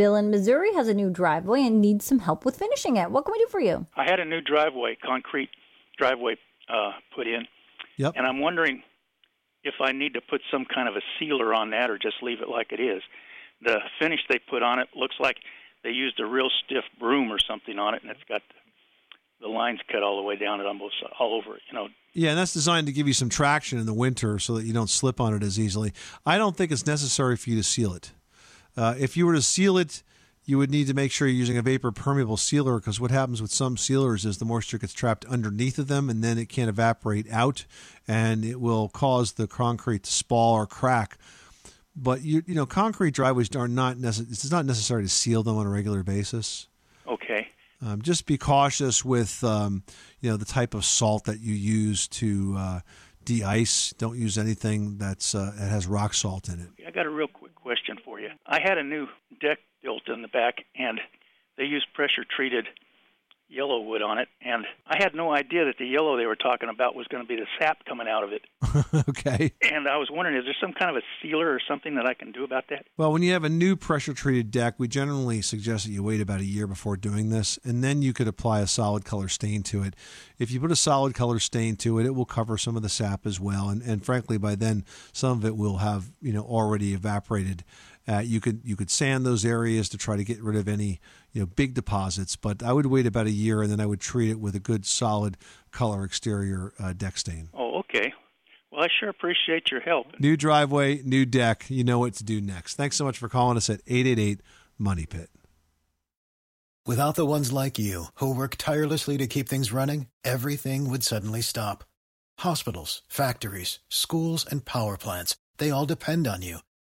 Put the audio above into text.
Bill in Missouri has a new driveway and needs some help with finishing it. What can we do for you? I had a new driveway, concrete driveway uh, put in. Yep. And I'm wondering if I need to put some kind of a sealer on that or just leave it like it is. The finish they put on it looks like they used a real stiff broom or something on it, and it's got the lines cut all the way down it almost all over it. You know, Yeah, and that's designed to give you some traction in the winter so that you don't slip on it as easily. I don't think it's necessary for you to seal it. Uh, if you were to seal it, you would need to make sure you're using a vapor permeable sealer because what happens with some sealers is the moisture gets trapped underneath of them and then it can't evaporate out and it will cause the concrete to spall or crack. But you you know concrete driveways are not necess- it's not necessary to seal them on a regular basis. okay. Um, just be cautious with um, you know the type of salt that you use to uh, de-ice. Don't use anything that's uh, that has rock salt in it. I got a real quick question for you. I had a new deck built in the back, and they used pressure treated yellow wood on it, and I had no idea that the yellow they were talking about was going to be the sap coming out of it. okay. And I was wondering, is there some kind of a sealer or something that I can do about that? Well, when you have a new pressure treated deck, we generally suggest that you wait about a year before doing this, and then you could apply a solid color stain to it. If you put a solid color stain to it, it will cover some of the sap as well, and, and frankly, by then some of it will have you know already evaporated. Uh, you could you could sand those areas to try to get rid of any you know big deposits, but I would wait about a year, and then I would treat it with a good solid color exterior uh, deck stain. Oh, okay. Well, I sure appreciate your help. New driveway, new deck. You know what to do next. Thanks so much for calling us at 888 Money Pit. Without the ones like you, who work tirelessly to keep things running, everything would suddenly stop. Hospitals, factories, schools, and power plants, they all depend on you.